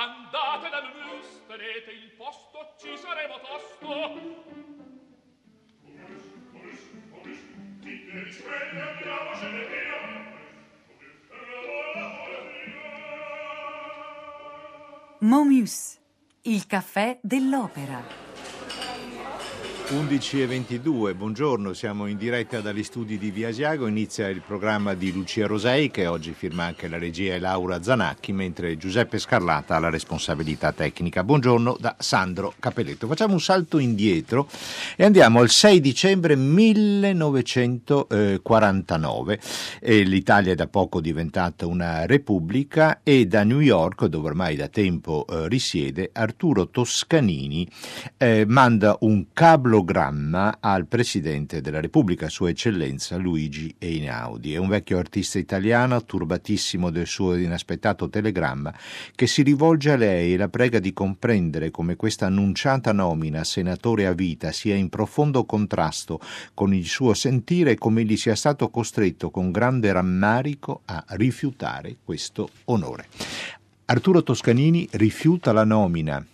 Andate da Mus, tenete il posto, ci saremo tosto. Momus, il caffè dell'opera. 11.22, buongiorno, siamo in diretta dagli studi di Via Asiago, inizia il programma di Lucia Rosei che oggi firma anche la regia e Laura Zanacchi, mentre Giuseppe Scarlata ha la responsabilità tecnica. Buongiorno da Sandro Capelletto. Facciamo un salto indietro e andiamo al 6 dicembre 1949. E L'Italia è da poco diventata una repubblica e da New York, dove ormai da tempo eh, risiede, Arturo Toscanini eh, manda un cablo telegramma al Presidente della Repubblica, Sua Eccellenza Luigi Einaudi. È un vecchio artista italiano, turbatissimo del suo inaspettato telegramma, che si rivolge a lei e la prega di comprendere come questa annunciata nomina senatore a vita sia in profondo contrasto con il suo sentire e come egli sia stato costretto con grande rammarico a rifiutare questo onore. Arturo Toscanini rifiuta la nomina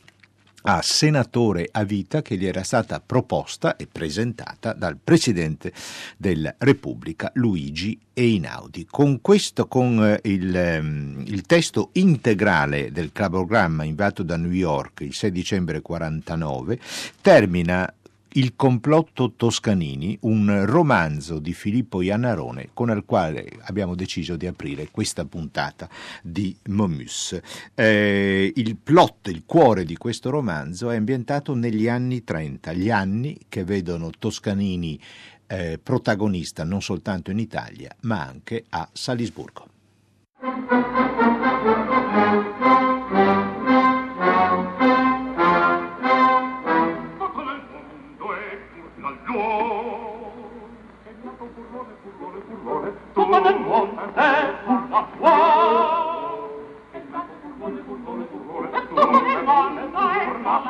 a senatore a vita che gli era stata proposta e presentata dal Presidente della Repubblica Luigi Einaudi. Con questo, con eh, il, ehm, il testo integrale del cabogramma inviato da New York il 6 dicembre 49, termina il complotto Toscanini, un romanzo di Filippo Iannarone con il quale abbiamo deciso di aprire questa puntata di Momus. Eh, il plot, il cuore di questo romanzo è ambientato negli anni 30, gli anni che vedono Toscanini eh, protagonista non soltanto in Italia ma anche a Salisburgo.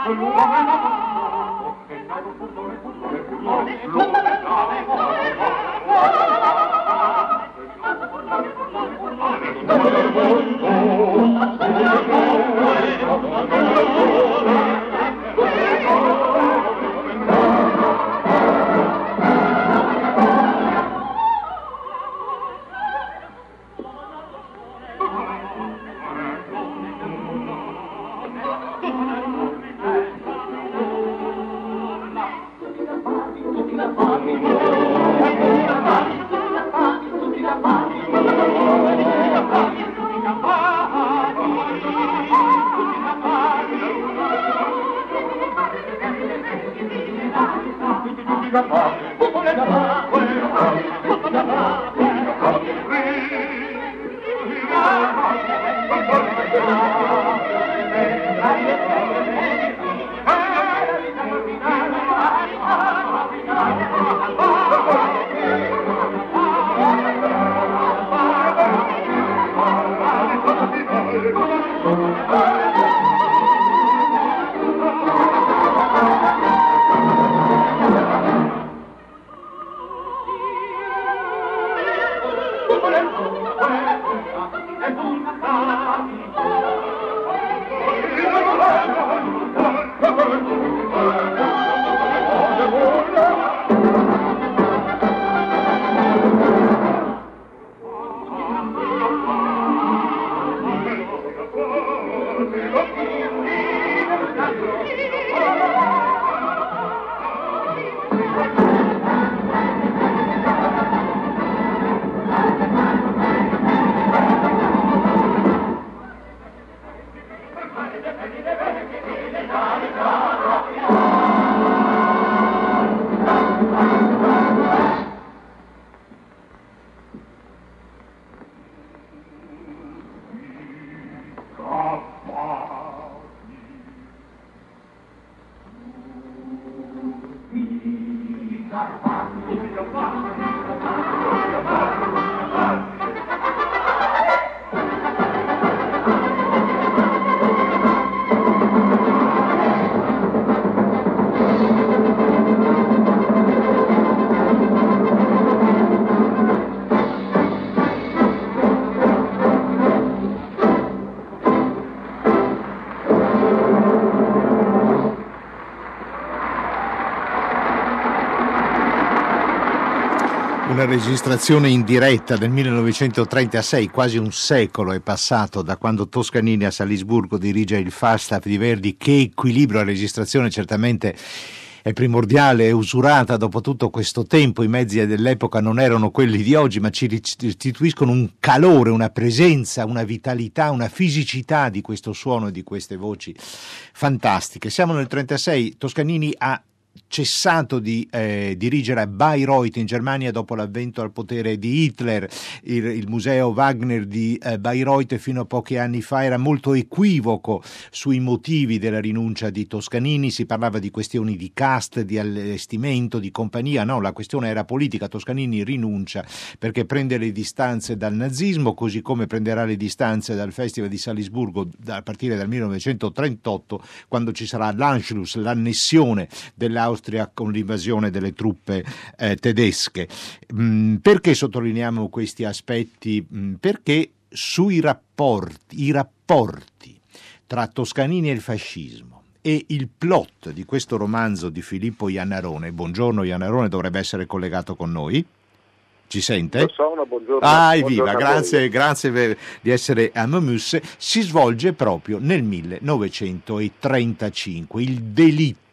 Oh, registrazione in diretta del 1936, quasi un secolo è passato da quando Toscanini a Salisburgo dirige il Falstaff di Verdi. Che equilibrio la registrazione certamente è primordiale, è usurata dopo tutto questo tempo. I mezzi dell'epoca non erano quelli di oggi, ma ci restituiscono un calore, una presenza, una vitalità, una fisicità di questo suono e di queste voci fantastiche. Siamo nel 1936, Toscanini ha cessato di eh, dirigere a Bayreuth in Germania dopo l'avvento al potere di Hitler. Il, il museo Wagner di eh, Bayreuth fino a pochi anni fa era molto equivoco sui motivi della rinuncia di Toscanini, si parlava di questioni di cast, di allestimento, di compagnia, no, la questione era politica, Toscanini rinuncia perché prende le distanze dal nazismo, così come prenderà le distanze dal Festival di Salisburgo a partire dal 1938, quando ci sarà l'Anschluss, l'annessione della l'Austria con l'invasione delle truppe eh, tedesche. Mm, perché sottolineiamo questi aspetti? Mm, perché sui rapporti, i rapporti tra Toscanini e il fascismo e il plot di questo romanzo di Filippo Iannarone, buongiorno Iannarone dovrebbe essere collegato con noi, ci sente? Lo sono, buongiorno. Ah, evviva, grazie, grazie per, di essere a Momus. Si svolge proprio nel 1935, il delitto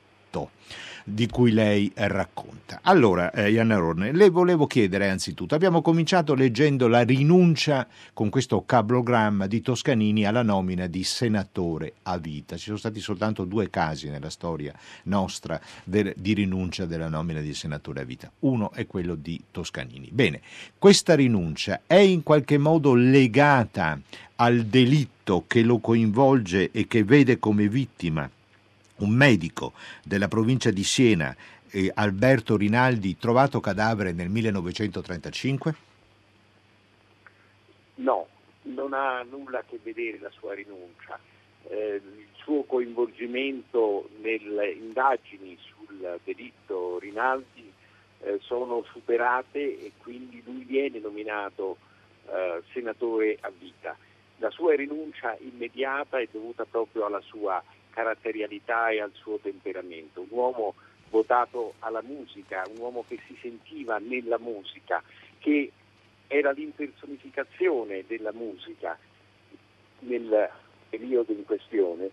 di cui lei racconta. Allora, eh, Ianna Rorne, le volevo chiedere anzitutto, abbiamo cominciato leggendo la rinuncia con questo cablogramma di Toscanini alla nomina di senatore a vita. Ci sono stati soltanto due casi nella storia nostra del, di rinuncia della nomina di senatore a vita. Uno è quello di Toscanini. Bene, questa rinuncia è in qualche modo legata al delitto che lo coinvolge e che vede come vittima un medico della provincia di Siena, eh, Alberto Rinaldi, trovato cadavere nel 1935? No, non ha nulla a che vedere la sua rinuncia. Eh, il suo coinvolgimento nelle indagini sul delitto Rinaldi eh, sono superate e quindi lui viene nominato eh, senatore a vita. La sua rinuncia immediata è dovuta proprio alla sua caratterialità e al suo temperamento, un uomo votato alla musica, un uomo che si sentiva nella musica, che era l'impersonificazione della musica nel periodo in questione,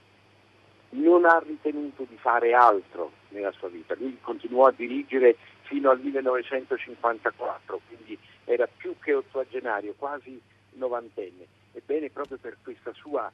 non ha ritenuto di fare altro nella sua vita. Lui continuò a dirigere fino al 1954, quindi era più che ottuagenario, quasi novantenne. Ebbene, proprio per questa sua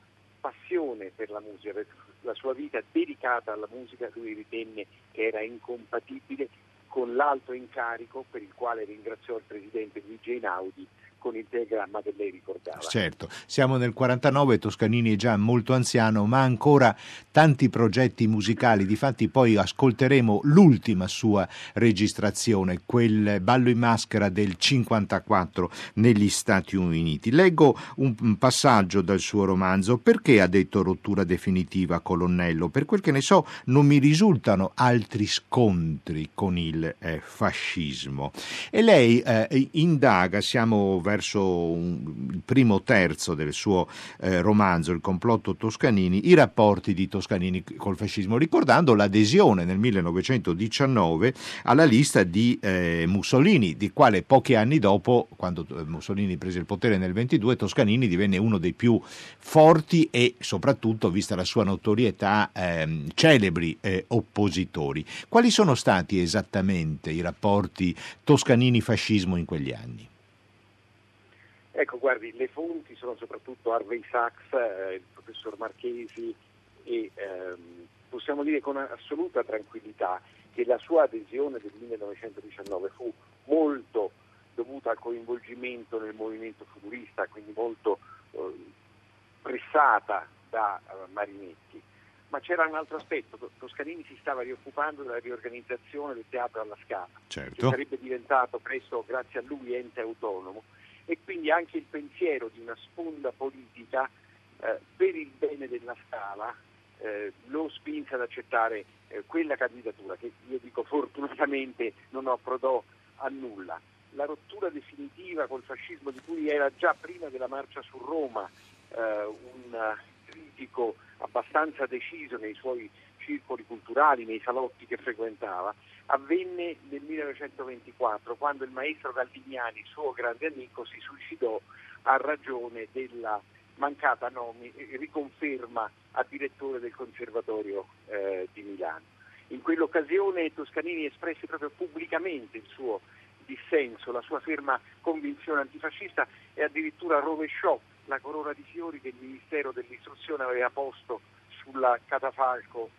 passione per la musica, per la sua vita dedicata alla musica, lui ritenne che era incompatibile con l'alto incarico per il quale ringraziò il presidente Luigi Einaudi con il telegramma che lei ricordava. Certo, siamo nel 49, Toscanini è già molto anziano, ma ancora tanti progetti musicali, difatti poi ascolteremo l'ultima sua registrazione, quel ballo in maschera del 54 negli Stati Uniti. Leggo un passaggio dal suo romanzo, perché ha detto rottura definitiva colonnello? Per quel che ne so non mi risultano altri scontri con il eh, fascismo. E lei eh, indaga, siamo verso un, il primo terzo del suo eh, romanzo, Il complotto Toscanini, i rapporti di Toscanini col fascismo, ricordando l'adesione nel 1919 alla lista di eh, Mussolini, di quale pochi anni dopo, quando eh, Mussolini prese il potere nel 22, Toscanini divenne uno dei più forti e soprattutto, vista la sua notorietà, ehm, celebri eh, oppositori. Quali sono stati esattamente i rapporti Toscanini-fascismo in quegli anni? Ecco, guardi, le fonti sono soprattutto Harvey Sachs, eh, il professor Marchesi e ehm, possiamo dire con assoluta tranquillità che la sua adesione del 1919 fu molto dovuta al coinvolgimento nel movimento futurista, quindi molto eh, pressata da uh, Marinetti. Ma c'era un altro aspetto, Toscanini si stava rioccupando della riorganizzazione del teatro alla Scala, certo. che sarebbe diventato presto, grazie a lui, ente autonomo e quindi anche il pensiero di una sponda politica eh, per il bene della Scala eh, lo spinse ad accettare eh, quella candidatura che io dico fortunatamente non approdò a nulla. La rottura definitiva col fascismo di cui era già prima della marcia su Roma eh, un critico abbastanza deciso nei suoi circoli culturali, nei salotti che frequentava, avvenne nel 1924 quando il maestro Galdignani, suo grande amico, si suicidò a ragione della mancata nomi, riconferma a direttore del Conservatorio eh, di Milano. In quell'occasione Toscanini espresse proprio pubblicamente il suo dissenso, la sua ferma convinzione antifascista e addirittura rovesciò la corona di fiori che il Ministero dell'Istruzione aveva posto sulla catafalco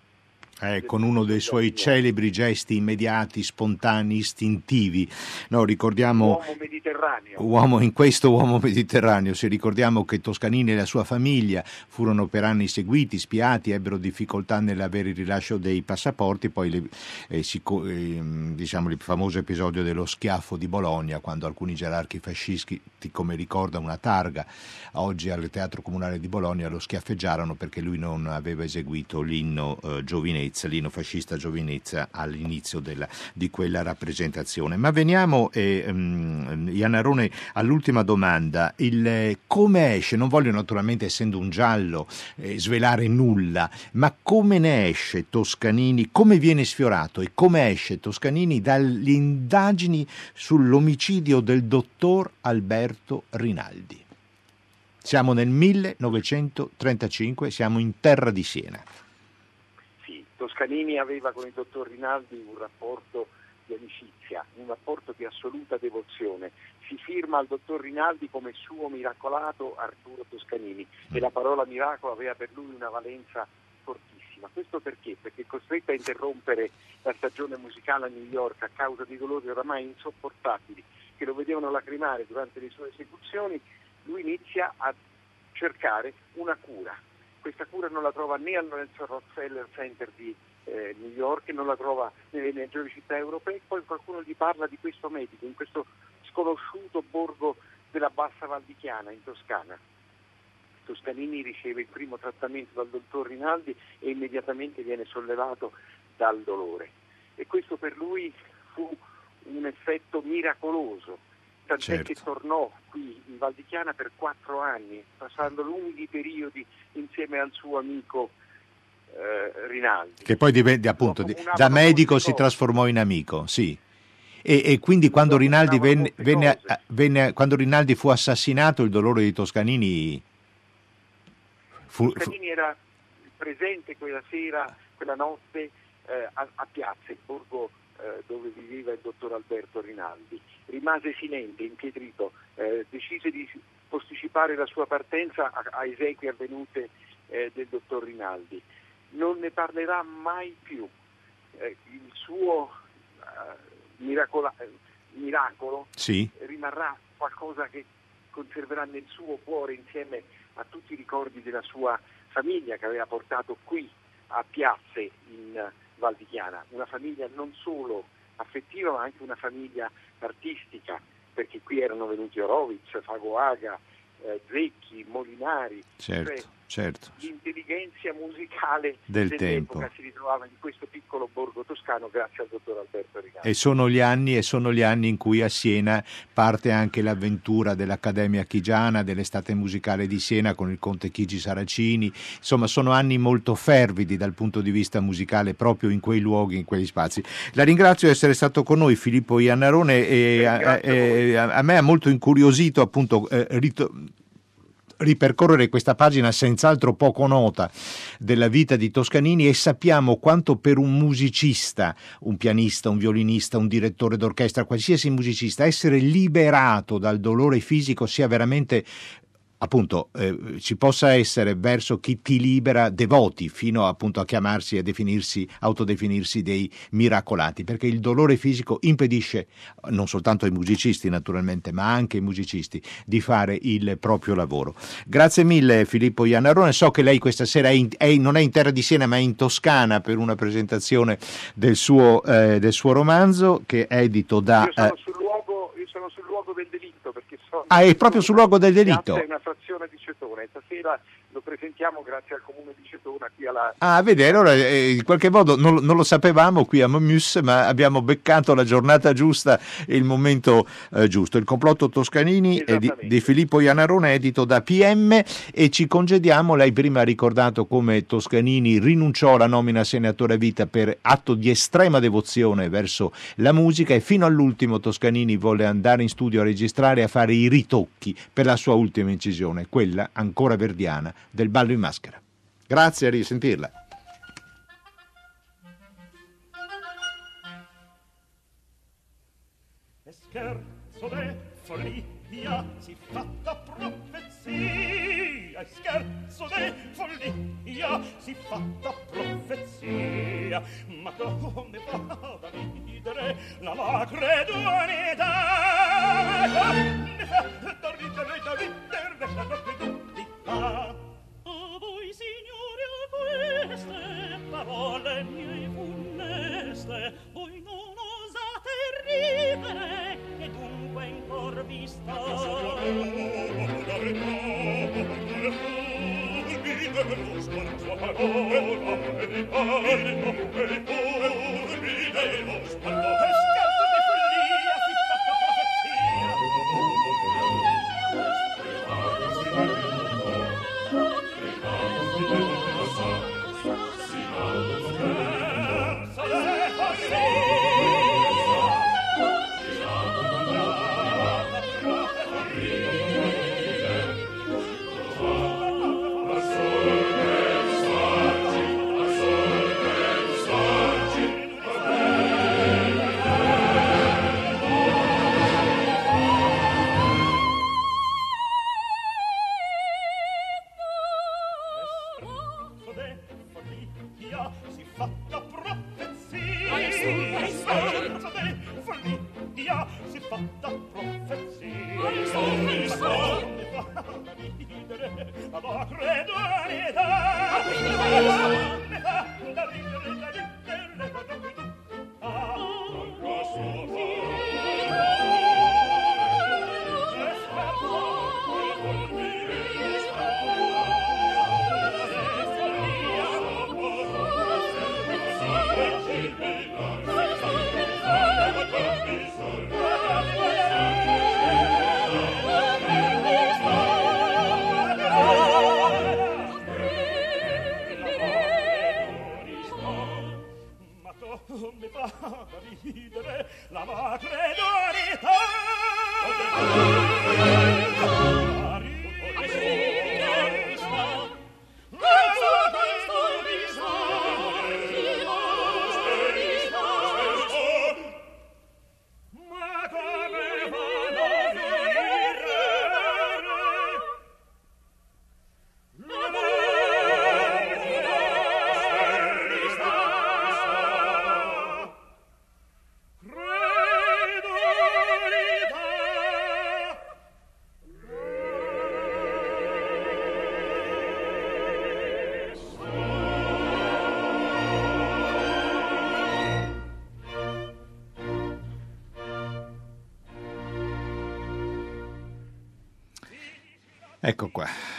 eh, con uno dei suoi celebri gesti immediati, spontanei, istintivi. No, ricordiamo, uomo mediterraneo. Uomo, in questo uomo mediterraneo, se ricordiamo che Toscanini e la sua famiglia furono per anni seguiti, spiati, ebbero difficoltà nell'avere il rilascio dei passaporti, poi le, eh, si, eh, diciamo, il famoso episodio dello schiaffo di Bologna, quando alcuni gerarchi fascisti, come ricorda una targa, oggi al Teatro Comunale di Bologna lo schiaffeggiarono perché lui non aveva eseguito l'inno eh, giovinese giovinezza, l'ino giovinezza all'inizio della, di quella rappresentazione. Ma veniamo, eh, um, all'ultima domanda. Il, come esce, non voglio naturalmente essendo un giallo eh, svelare nulla, ma come ne esce Toscanini, come viene sfiorato e come esce Toscanini dalle indagini sull'omicidio del dottor Alberto Rinaldi? Siamo nel 1935, siamo in terra di Siena. Toscanini aveva con il dottor Rinaldi un rapporto di amicizia, un rapporto di assoluta devozione. Si firma al dottor Rinaldi come suo miracolato Arturo Toscanini e la parola miracolo aveva per lui una valenza fortissima. Questo perché? Perché costretto a interrompere la stagione musicale a New York a causa di dolori oramai insopportabili che lo vedevano lacrimare durante le sue esecuzioni, lui inizia a cercare una cura, questa cura non la trova né al Rockefeller Center di eh, New York, non la trova nelle maggiori città europee, poi qualcuno gli parla di questo medico in questo sconosciuto borgo della Bassa Valdichiana in Toscana. Toscanini riceve il primo trattamento dal dottor Rinaldi e immediatamente viene sollevato dal dolore. E questo per lui fu un effetto miracoloso tant'è certo. che tornò qui in Val di Chiana per quattro anni, passando lunghi periodi insieme al suo amico eh, Rinaldi. Che poi divenne, appunto, da medico si trasformò in amico, sì. E, e quindi quando Rinaldi, venne, venne, venne, quando Rinaldi, fu assassinato, il dolore di Toscanini fu... Toscanini era presente quella sera, quella notte eh, a, a Piazza, il borgo eh, dove viveva il dottor Alberto Rinaldi. Rimase silente, impietrito, eh, decise di posticipare la sua partenza a, a esequie avvenute eh, del dottor Rinaldi. Non ne parlerà mai più. Eh, il suo eh, miracola, miracolo sì. rimarrà qualcosa che conserverà nel suo cuore insieme a tutti i ricordi della sua famiglia che aveva portato qui a Piazze in Val di Chiana, una famiglia non solo affettiva ma anche una famiglia artistica, perché qui erano venuti Horowitz, Fagoaga, eh, Zecchi, Molinari, certo. cioè certo. l'intelligenza musicale del tempo si ritrovava in questo piccolo borgo toscano grazie al dottor Alberto Ricardo. E sono gli anni, e sono gli anni in cui a Siena parte anche l'avventura dell'Accademia Chigiana, dell'estate musicale di Siena con il conte Chigi Saracini, insomma sono anni molto fervidi dal punto di vista musicale proprio in quei luoghi, in quegli spazi. La ringrazio di essere stato con noi Filippo Iannarone e a, a, a, me ha molto incuriosito appunto eh, rito- ripercorrere questa pagina senz'altro poco nota della vita di Toscanini e sappiamo quanto per un musicista, un pianista, un violinista, un direttore d'orchestra, qualsiasi musicista, essere liberato dal dolore fisico sia veramente appunto eh, ci possa essere verso chi ti libera devoti fino appunto a chiamarsi e definirsi, autodefinirsi dei miracolati, perché il dolore fisico impedisce non soltanto ai musicisti naturalmente, ma anche ai musicisti di fare il proprio lavoro. Grazie mille Filippo Iannarone, so che lei questa sera è in, è, non è in terra di Siena ma è in Toscana per una presentazione del suo, eh, del suo romanzo che è edito da... Io sono, io sono sul luogo del delitto perché sono... Ah, è proprio sul luogo del delitto? È una frazione di Cetone, stasera lo presentiamo grazie al comune di persona qui alla... Ah, vedi, allora eh, in qualche modo non, non, lo sapevamo qui a Momus, ma abbiamo beccato la giornata giusta e il momento eh, giusto. Il complotto Toscanini di, di, Filippo Ianarone, edito da PM e ci congediamo. Lei prima ha ricordato come Toscanini rinunciò alla nomina senatore a vita per atto di estrema devozione verso la musica e fino all'ultimo Toscanini volle andare in studio a registrare e a fare i ritocchi per la sua ultima incisione, quella ancora verdiana del ballo in maschera. Grazie, a risentirla. scherzo de follia si fatta profezia scherzo de follia si fatta profezia ma come va da ridere la macredonità mi fa da ridere da ridere da ridere voi signori funeste, parole mie funeste, voi non osate ridere, e dunque in cor vi sta. Ma cosa trovare l'amore, dare paura, dare paura, mi dello sguardo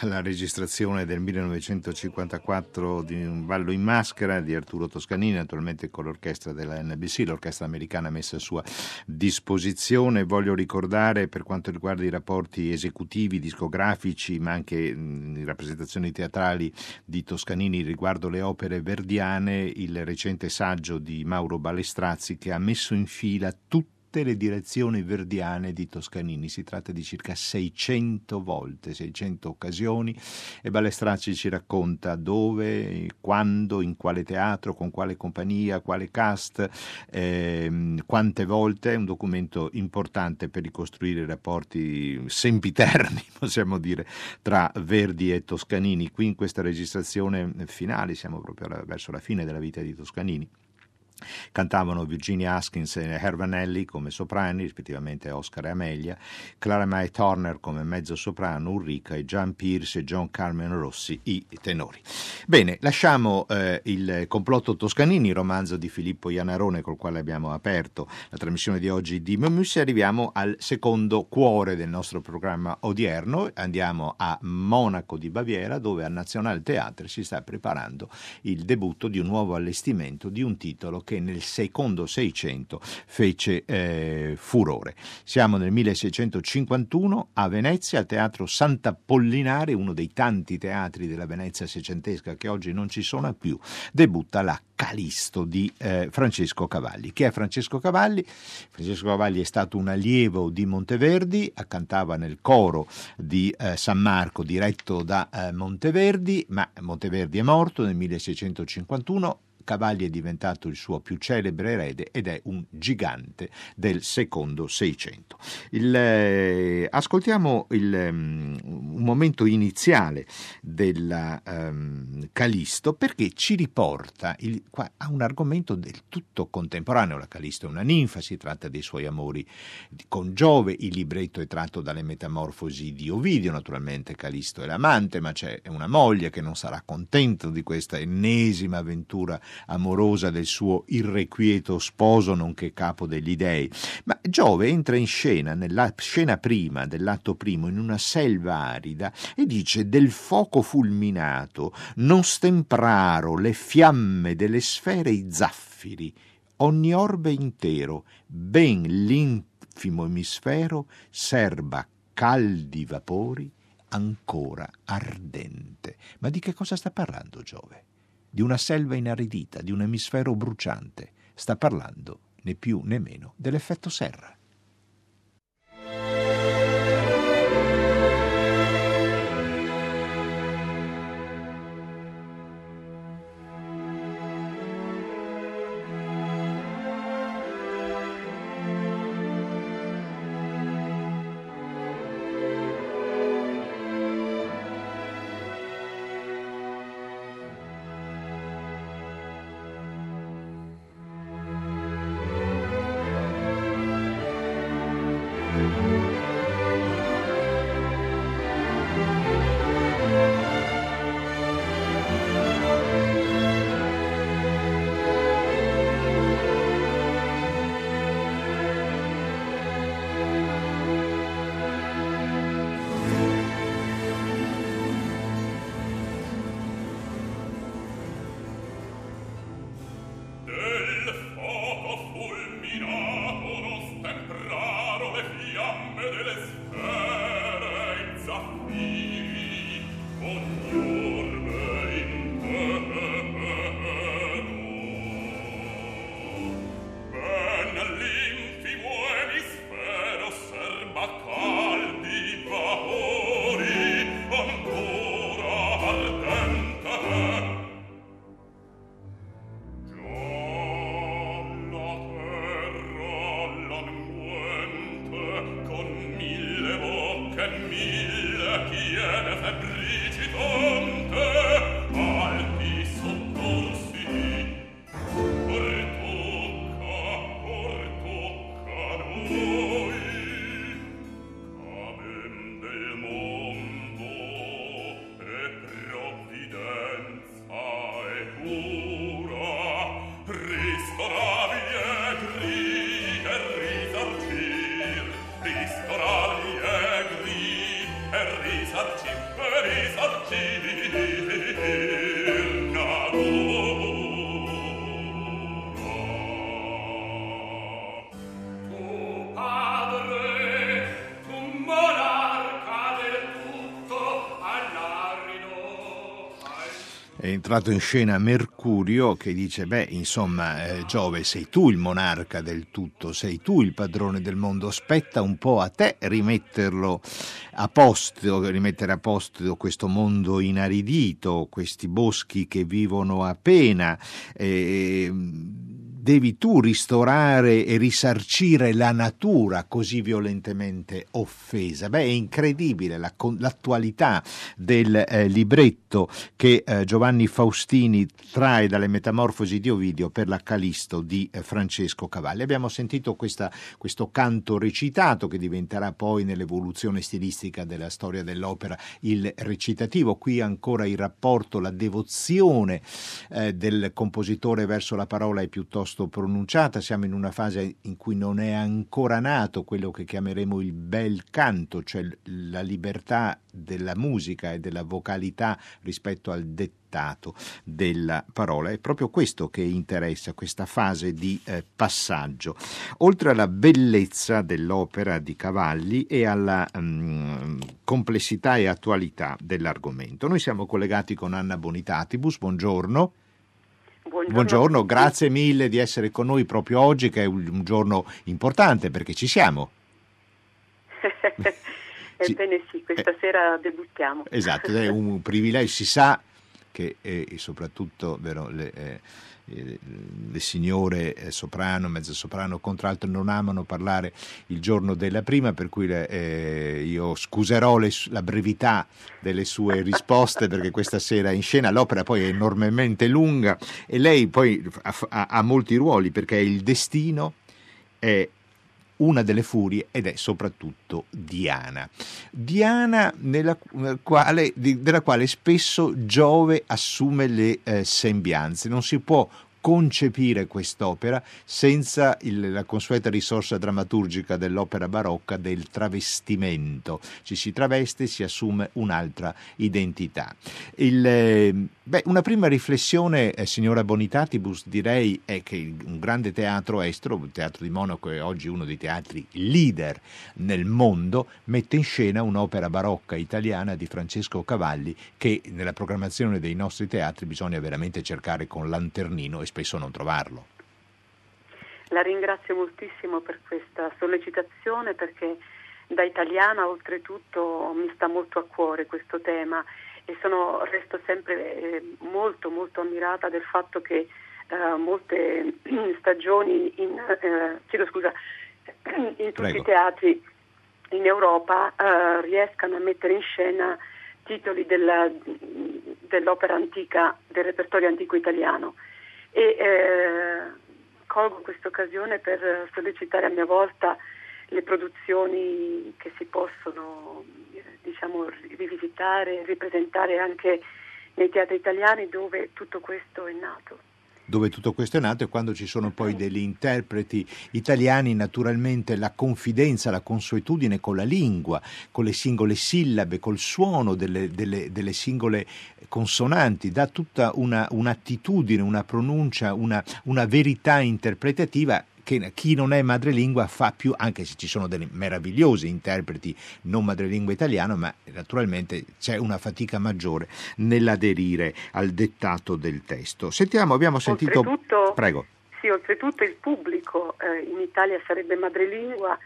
la registrazione del 1954 di un ballo in maschera di Arturo Toscanini, naturalmente con l'orchestra della NBC, l'orchestra americana messa a sua disposizione. Voglio ricordare per quanto riguarda i rapporti esecutivi, discografici, ma anche in rappresentazioni teatrali di Toscanini riguardo le opere verdiane, il recente saggio di Mauro Balestrazzi che ha messo in fila tutte tutte le direzioni verdiane di Toscanini. Si tratta di circa 600 volte, 600 occasioni e Balestracci ci racconta dove, quando, in quale teatro, con quale compagnia, quale cast, eh, quante volte. È un documento importante per ricostruire i rapporti sempiterni, possiamo dire, tra Verdi e Toscanini. Qui in questa registrazione finale, siamo proprio verso la fine della vita di Toscanini Cantavano Virginia Haskins e Hervanelli come soprani, rispettivamente Oscar e Amelia, Clara Mae Turner come mezzo soprano, Ulrica e Gian Pierce e John Carmen Rossi i tenori. Bene, lasciamo eh, il complotto Toscanini, romanzo di Filippo Ianarone col quale abbiamo aperto la trasmissione di oggi di Momus e arriviamo al secondo cuore del nostro programma odierno. Andiamo a Monaco di Baviera dove al Nazionale Teatro si sta preparando il debutto di un nuovo allestimento di un titolo che nel secondo Seicento fece eh, furore. Siamo nel 1651 a Venezia, al Teatro Sant'Apollinare, uno dei tanti teatri della Venezia seicentesca che oggi non ci sono più, debutta la Calisto di eh, Francesco Cavalli. Chi è Francesco Cavalli? Francesco Cavalli è stato un allievo di Monteverdi, cantava nel coro di eh, San Marco diretto da eh, Monteverdi, ma Monteverdi è morto nel 1651 Cavalli è diventato il suo più celebre erede ed è un gigante del secondo Seicento. Eh, ascoltiamo il, um, un momento iniziale della um, Calisto perché ci riporta il, qua, a un argomento del tutto contemporaneo. La Calisto è una ninfa, si tratta dei suoi amori con Giove, il libretto è tratto dalle metamorfosi di Ovidio, naturalmente Calisto è l'amante, ma c'è una moglie che non sarà contenta di questa ennesima avventura amorosa del suo irrequieto sposo nonché capo degli dei. Ma Giove entra in scena, nella scena prima dell'atto primo, in una selva arida e dice del fuoco fulminato non stempraro le fiamme delle sfere i zaffiri, ogni orbe intero, ben l'infimo emisfero serba caldi vapori ancora ardente. Ma di che cosa sta parlando Giove? Di una selva inaridita, di un emisfero bruciante. Sta parlando né più né meno dell'effetto serra. Entrato in scena Mercurio che dice, beh, insomma, eh, Giove, sei tu il monarca del tutto, sei tu il padrone del mondo, spetta un po' a te rimetterlo a posto, rimettere a posto questo mondo inaridito, questi boschi che vivono a pena. Eh, devi tu ristorare e risarcire la natura così violentemente offesa. Beh, è incredibile la, l'attualità del eh, libretto che eh, Giovanni Faustini trae dalle Metamorfosi di Ovidio per la Calisto di eh, Francesco Cavalli. Abbiamo sentito questa, questo canto recitato che diventerà poi nell'evoluzione stilistica della storia dell'opera il recitativo. Qui ancora il rapporto, la devozione eh, del compositore verso la parola è piuttosto pronunciata, siamo in una fase in cui non è ancora nato quello che chiameremo il bel canto, cioè la libertà della musica e della vocalità rispetto al dettato della parola. È proprio questo che interessa, questa fase di eh, passaggio. Oltre alla bellezza dell'opera di Cavalli e alla um, complessità e attualità dell'argomento. Noi siamo collegati con Anna Bonitatibus, buongiorno. Buongiorno. Buongiorno. grazie mille di essere con noi proprio oggi, che è un giorno importante perché ci siamo. Ebbene sì, questa eh, sera debuttiamo. Esatto, è un privilegio, si sa che eh, soprattutto vero, le, eh, le, signore soprano, mezzo soprano, contralto non amano parlare il giorno della prima, per cui eh, io scuserò le, la brevità delle sue risposte perché questa sera in scena l'opera poi è enormemente lunga e lei poi ha, ha, ha molti ruoli perché il destino, è una delle furie ed è soprattutto Diana. Diana nella quale, della quale spesso Giove assume le eh, sembianze. Non si può concepire quest'opera senza il, la consueta risorsa drammaturgica dell'opera barocca del travestimento. Ci si traveste e si assume un'altra identità. Il, eh, beh, una prima riflessione, eh, signora Bonitatibus, direi è che un grande teatro estero, il Teatro di Monaco è oggi uno dei teatri leader nel mondo, mette in scena un'opera barocca italiana di Francesco Cavalli che nella programmazione dei nostri teatri bisogna veramente cercare con lanternino spesso non trovarlo. La ringrazio moltissimo per questa sollecitazione perché da italiana oltretutto mi sta molto a cuore questo tema e sono, resto sempre eh, molto molto ammirata del fatto che eh, molte stagioni in, eh, chiedo scusa, in tutti Prego. i teatri in Europa eh, riescano a mettere in scena titoli della, dell'opera antica, del repertorio antico italiano e eh, colgo questa occasione per sollecitare a mia volta le produzioni che si possono diciamo, rivisitare, ripresentare anche nei teatri italiani dove tutto questo è nato dove tutto questo è nato e quando ci sono poi degli interpreti italiani naturalmente la confidenza, la consuetudine con la lingua, con le singole sillabe, col suono delle, delle, delle singole consonanti, dà tutta una, un'attitudine, una pronuncia, una, una verità interpretativa che chi non è madrelingua fa più, anche se ci sono dei meravigliosi interpreti non madrelingua italiano, ma naturalmente c'è una fatica maggiore nell'aderire al dettato del testo. Sentiamo, abbiamo sentito... Oltretutto, Prego. Sì, oltretutto il pubblico eh, in Italia sarebbe madrelingua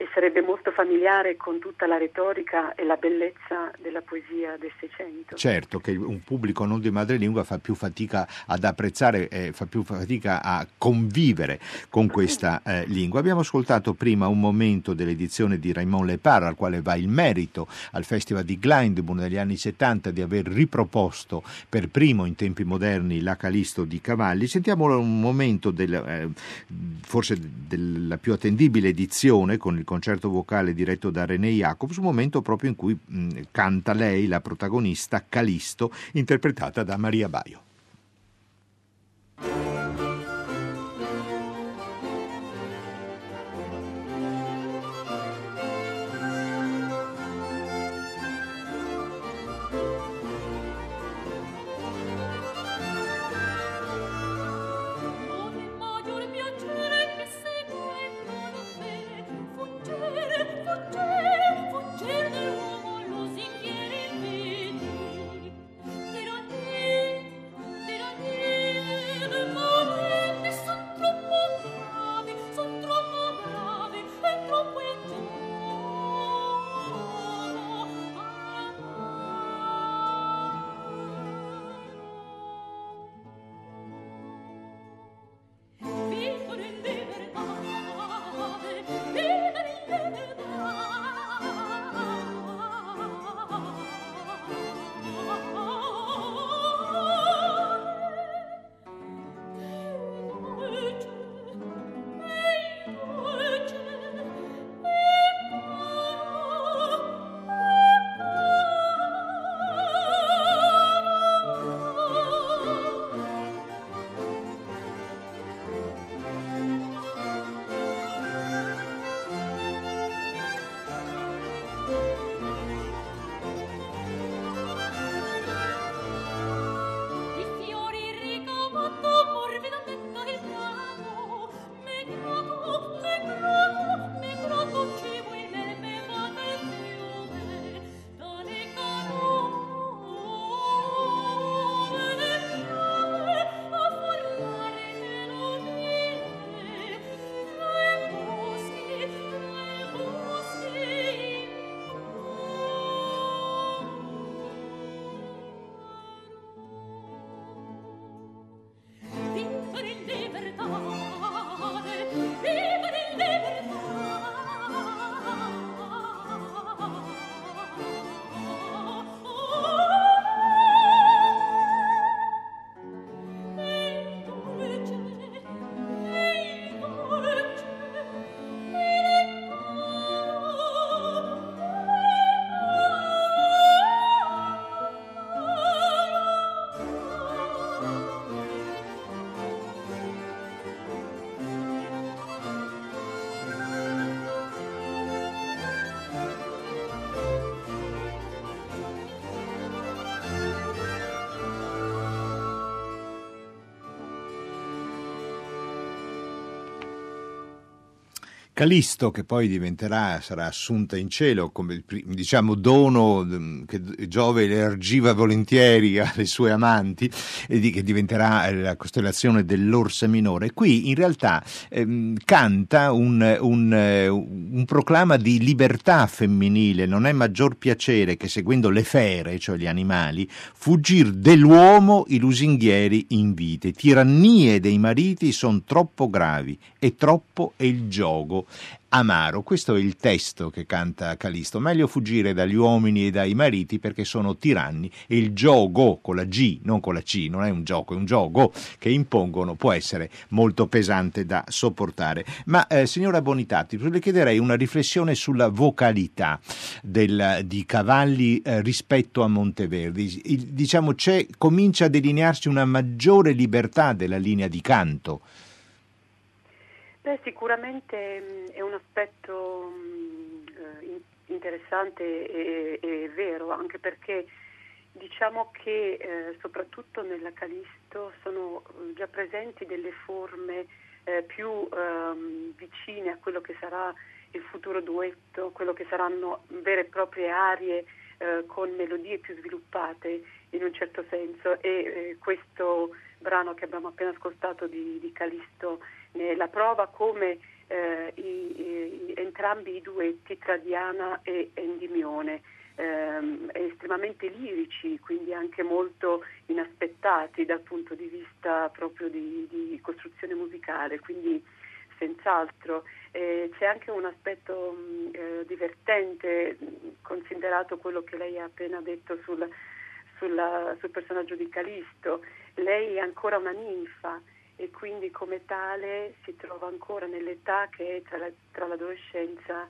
e sarebbe molto familiare con tutta la retorica e la bellezza della poesia del Seicento. Certo che un pubblico non di madrelingua fa più fatica ad apprezzare, eh, fa più fatica a convivere con questa eh, lingua. Abbiamo ascoltato prima un momento dell'edizione di Raymond Lepar, al quale va il merito al Festival di Glyndebourne negli anni 70 di aver riproposto per primo in tempi moderni la Calisto di Cavalli. Sentiamo un momento del, eh, forse della più attendibile edizione con il concerto vocale diretto da René Jacobs, un momento proprio in cui mh, canta lei, la protagonista Calisto, interpretata da Maria Baio. Calisto, che poi diventerà, sarà assunta in cielo come diciamo dono mm, che Giove le ergiva volentieri alle sue amanti, che diventerà la costellazione dell'Orsa Minore. Qui in realtà ehm, canta un, un, un, proclama di libertà femminile. Non è maggior piacere che seguendo le fere, cioè gli animali, fuggir dell'uomo i lusinghieri in vite. Tirannie dei mariti sono troppo gravi e troppo è il gioco amaro. Questo è il testo che canta Calisto. Meglio fuggire dagli uomini e dai mariti perché sono tiranni e il gioco con la G, non con la C, non è un gioco, è un gioco che impongono, può essere molto pesante da sopportare. Ma eh, signora Bonitati, le chiederei una riflessione sulla vocalità del, di Cavalli eh, rispetto a Monteverdi. Il, diciamo, comincia a delinearsi una maggiore libertà della linea di canto. Beh, sicuramente mh, è un aspetto mh, eh, interessante e, e, vero, anche perché diciamo che eh, soprattutto nella Calisto sono eh, già presenti delle forme più ehm, vicine a quello che sarà il futuro duetto, quello che saranno vere e proprie arie eh, con melodie più sviluppate in un certo senso. E questo brano che abbiamo appena ascoltato di, di Calisto ne la prova come eh, i, i, entrambi i duetti tra Diana e Endimione ehm, estremamente lirici, quindi anche molto inaspettati dal punto di vista proprio di, di costruzione musicale, quindi senz'altro. Eh, c'è anche un aspetto mh, eh, divertente, considerato quello che lei ha appena detto sul, sulla, sul personaggio di Calisto. Lei è ancora una ninfa e quindi come tale si trova ancora nell'età che è tra, la, tra l'adolescenza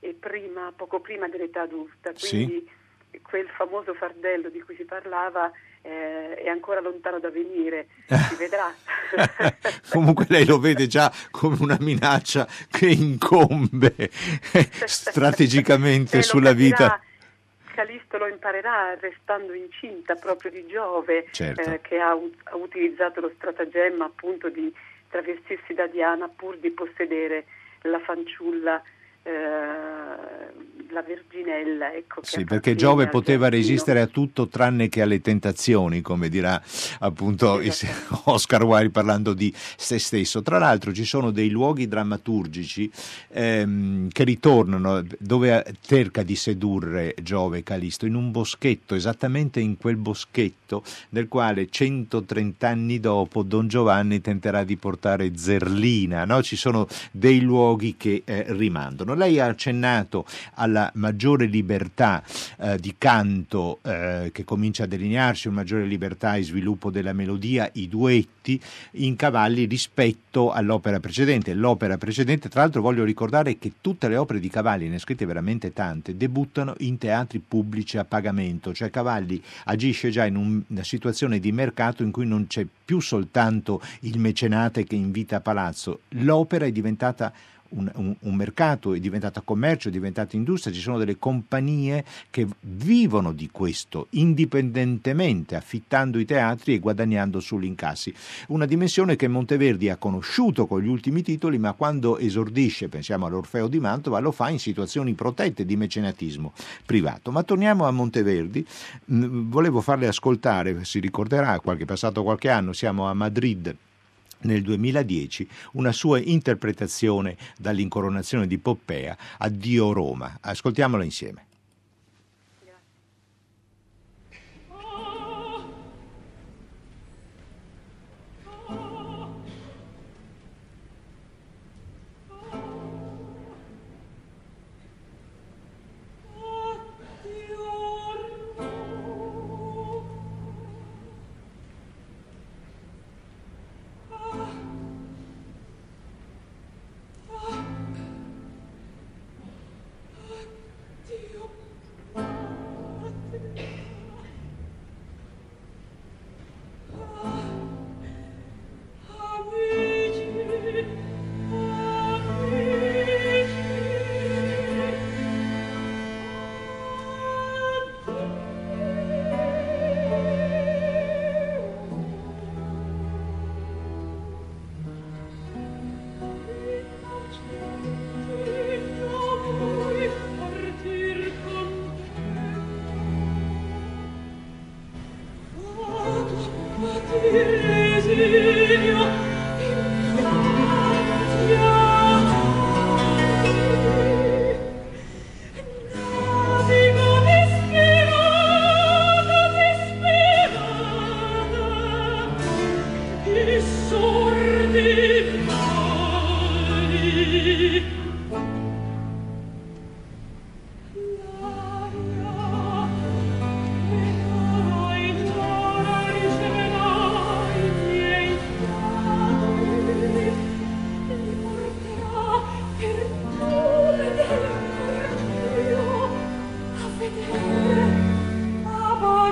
e prima, poco prima dell'età adulta. Quindi sì. quel famoso fardello di cui si parlava eh, è ancora lontano da venire, si vedrà. Comunque lei lo vede già come una minaccia che incombe strategicamente sulla vita Calisto lo imparerà restando incinta proprio di Giove, certo. eh, che ha, ha, utilizzato lo stratagemma appunto di travestirsi da Diana pur di possedere la fanciulla eh, la Verginella. Ecco, sì, perché Giove poteva resistere a tutto tranne che alle tentazioni, come dirà appunto Oscar Wilde parlando di se stesso. Tra l'altro ci sono dei luoghi drammaturgici ehm, che ritornano dove cerca di sedurre Giove Calisto, in un boschetto, esattamente in quel boschetto nel quale 130 anni dopo Don Giovanni tenterà di portare Zerlina. No? Ci sono dei luoghi che eh, rimandano. Lei ha accennato alla maggiore libertà eh, di canto eh, che comincia a delinearsi, una maggiore libertà e sviluppo della melodia, i duetti in cavalli rispetto all'opera precedente. L'opera precedente, tra l'altro voglio ricordare che tutte le opere di Cavalli, ne scritte veramente tante, debuttano in teatri pubblici a pagamento, cioè Cavalli agisce già in un, una situazione di mercato in cui non c'è più soltanto il mecenate che invita a palazzo, l'opera è diventata un, un, un, mercato, è diventata commercio, è diventata industria, ci sono delle compagnie che vivono di questo indipendentemente, affittando i teatri e guadagnando sugli incassi. Una dimensione che Monteverdi ha conosciuto con gli ultimi titoli, ma quando esordisce, pensiamo all'Orfeo di Mantova, lo fa in situazioni protette di mecenatismo privato. Ma torniamo a Monteverdi, mm, volevo farle ascoltare, si ricorderà, qualche, passato qualche anno, siamo a Madrid nel 2010 una sua interpretazione dall'incoronazione di Poppea a Dio Roma. Ascoltiamola insieme.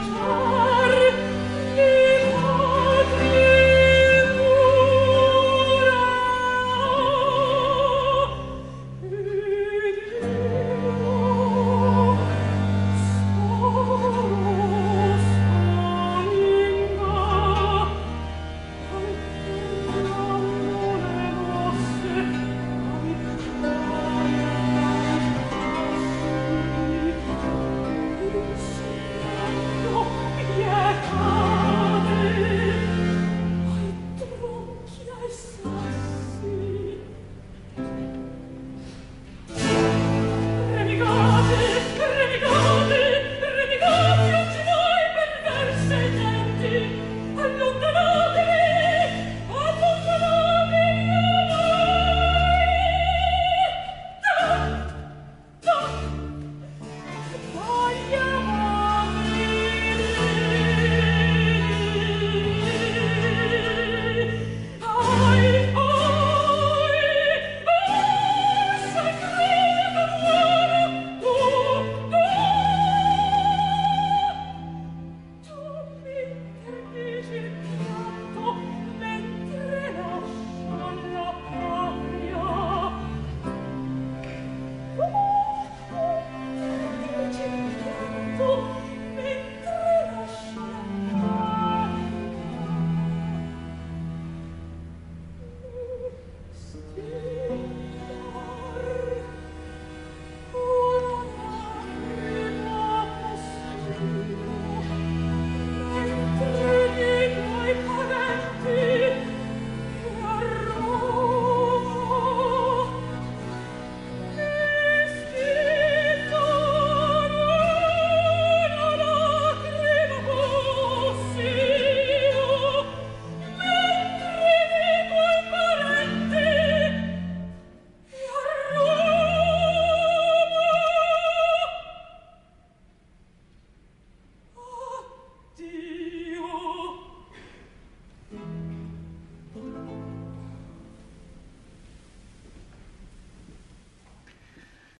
Oh,